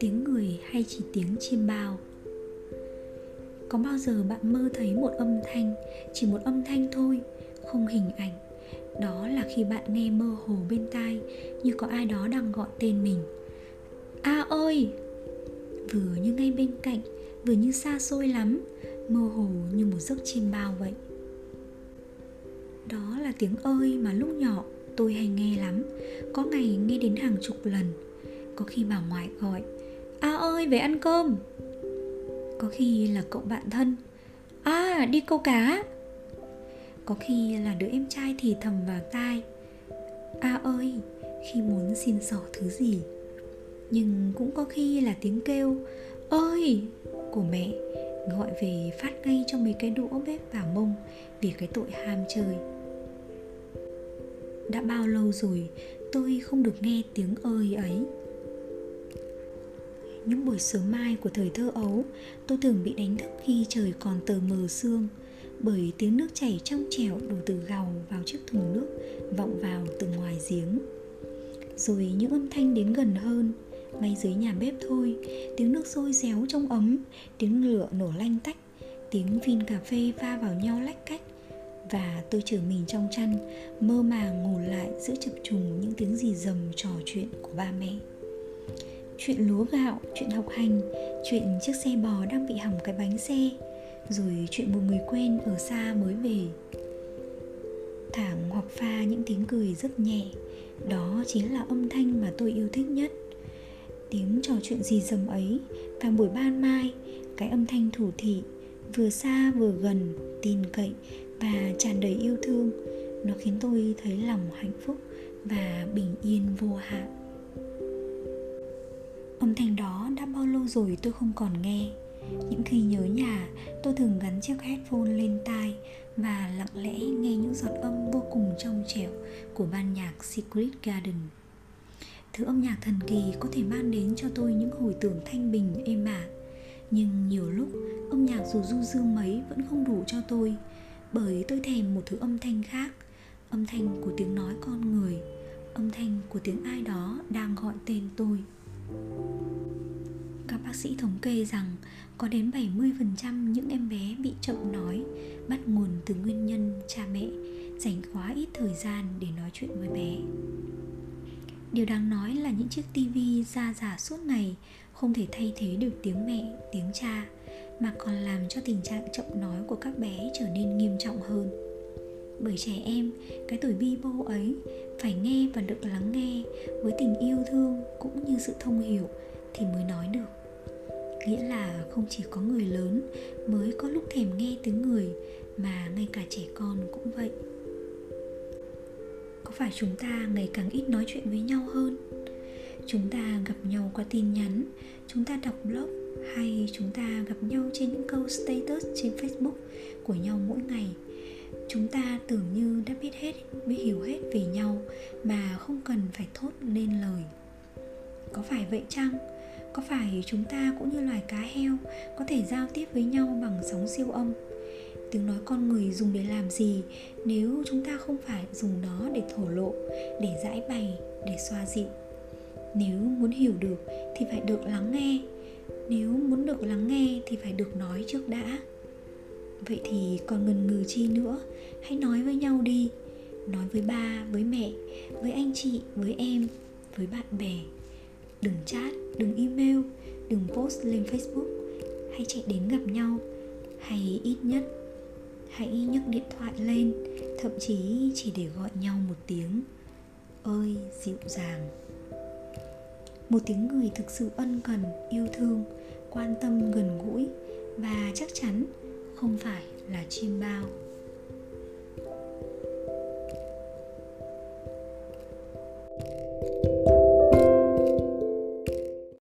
tiếng người hay chỉ tiếng chim bao? Có bao giờ bạn mơ thấy một âm thanh chỉ một âm thanh thôi, không hình ảnh? Đó là khi bạn nghe mơ hồ bên tai, như có ai đó đang gọi tên mình. A ơi! Vừa như ngay bên cạnh, vừa như xa xôi lắm, mơ hồ như một giấc chim bao vậy đó là tiếng ơi mà lúc nhỏ tôi hay nghe lắm. Có ngày nghe đến hàng chục lần. Có khi bà ngoại gọi, a ơi, về ăn cơm. Có khi là cậu bạn thân à đi câu cá. Có khi là đứa em trai thì thầm vào tai, a ơi, khi muốn xin xỏ thứ gì? Nhưng cũng có khi là tiếng kêu, ơi, của mẹ gọi về phát ngay cho mấy cái đũa bếp vào mông vì cái tội ham chơi. Đã bao lâu rồi tôi không được nghe tiếng ơi ấy. Những buổi sớm mai của thời thơ ấu, tôi thường bị đánh thức khi trời còn tờ mờ sương, bởi tiếng nước chảy trong trẻo đổ từ gầu vào chiếc thùng nước vọng vào từ ngoài giếng. Rồi những âm thanh đến gần hơn ngay dưới nhà bếp thôi, tiếng nước sôi réo trong ấm, tiếng lửa nổ lanh tách, tiếng vin cà phê va vào nhau lách cách. Và tôi trở mình trong chăn, mơ màng ngủ lại giữa chập trùng những tiếng gì dầm trò chuyện của ba mẹ. Chuyện lúa gạo, chuyện học hành, chuyện chiếc xe bò đang bị hỏng cái bánh xe, rồi chuyện một người quen ở xa mới về. Thảng hoặc pha những tiếng cười rất nhẹ, đó chính là âm thanh mà tôi yêu thích nhất tiếng trò chuyện gì dầm ấy. Và buổi ban mai, cái âm thanh thủ thị, vừa xa vừa gần, tin cậy và tràn đầy yêu thương. Nó khiến tôi thấy lòng hạnh phúc và bình yên vô hạn. Âm thanh đó đã bao lâu rồi tôi không còn nghe. Những khi nhớ nhà, tôi thường gắn chiếc headphone lên tai và lặng lẽ nghe những giọt âm vô cùng trong trẻo của ban nhạc Secret Garden thứ âm nhạc thần kỳ có thể mang đến cho tôi những hồi tưởng thanh bình, êm ả. Nhưng nhiều lúc, âm nhạc dù du dương mấy vẫn không đủ cho tôi, bởi tôi thèm một thứ âm thanh khác. Âm thanh của tiếng nói con người, âm thanh của tiếng ai đó đang gọi tên tôi. Các bác sĩ thống kê rằng có đến 70% những em bé bị chậm nói, bắt nguồn từ nguyên nhân cha mẹ, dành quá ít thời gian để nói chuyện với bé. Điều đáng nói là những chiếc tivi ra giả suốt ngày không thể thay thế được tiếng mẹ, tiếng cha mà còn làm cho tình trạng chậm nói của các bé trở nên nghiêm trọng hơn. Bởi trẻ em, cái tuổi bi bô ấy phải nghe và được lắng nghe với tình yêu thương cũng như sự thông hiểu thì mới nói được nghĩa là không chỉ có người lớn mới có lúc thèm nghe tiếng người mà ngay cả trẻ con cũng vậy có phải chúng ta ngày càng ít nói chuyện với nhau hơn. Chúng ta gặp nhau qua tin nhắn, chúng ta đọc blog, hay chúng ta gặp nhau trên những câu status trên facebook của nhau mỗi ngày. Chúng ta tưởng như đã biết hết, biết hiểu hết về nhau mà không cần phải thốt lên lời. Có phải vậy chăng? Có phải chúng ta cũng như loài cá heo có thể giao tiếp với nhau bằng sóng siêu âm? Tiếng nói con người dùng để làm gì nếu chúng ta không phải dùng nó để thổ lộ, để giải bày, để xoa dịu? Nếu muốn hiểu được thì phải được lắng nghe. Nếu muốn được lắng nghe thì phải được nói trước đã. Vậy thì còn ngần ngừ chi nữa, hãy nói với nhau đi. Nói với ba, với mẹ, với anh chị, với em, với bạn bè. Đừng chat, đừng email, đừng post lên facebook. Hay chạy đến gặp nhau, hay ít nhất hãy nhấc điện thoại lên, thậm chí chỉ để gọi nhau một tiếng. Ơi dịu dàng. Một tiếng người thực sự ân cần, yêu thương, quan tâm gần gũi và chắc chắn không phải là chim bao.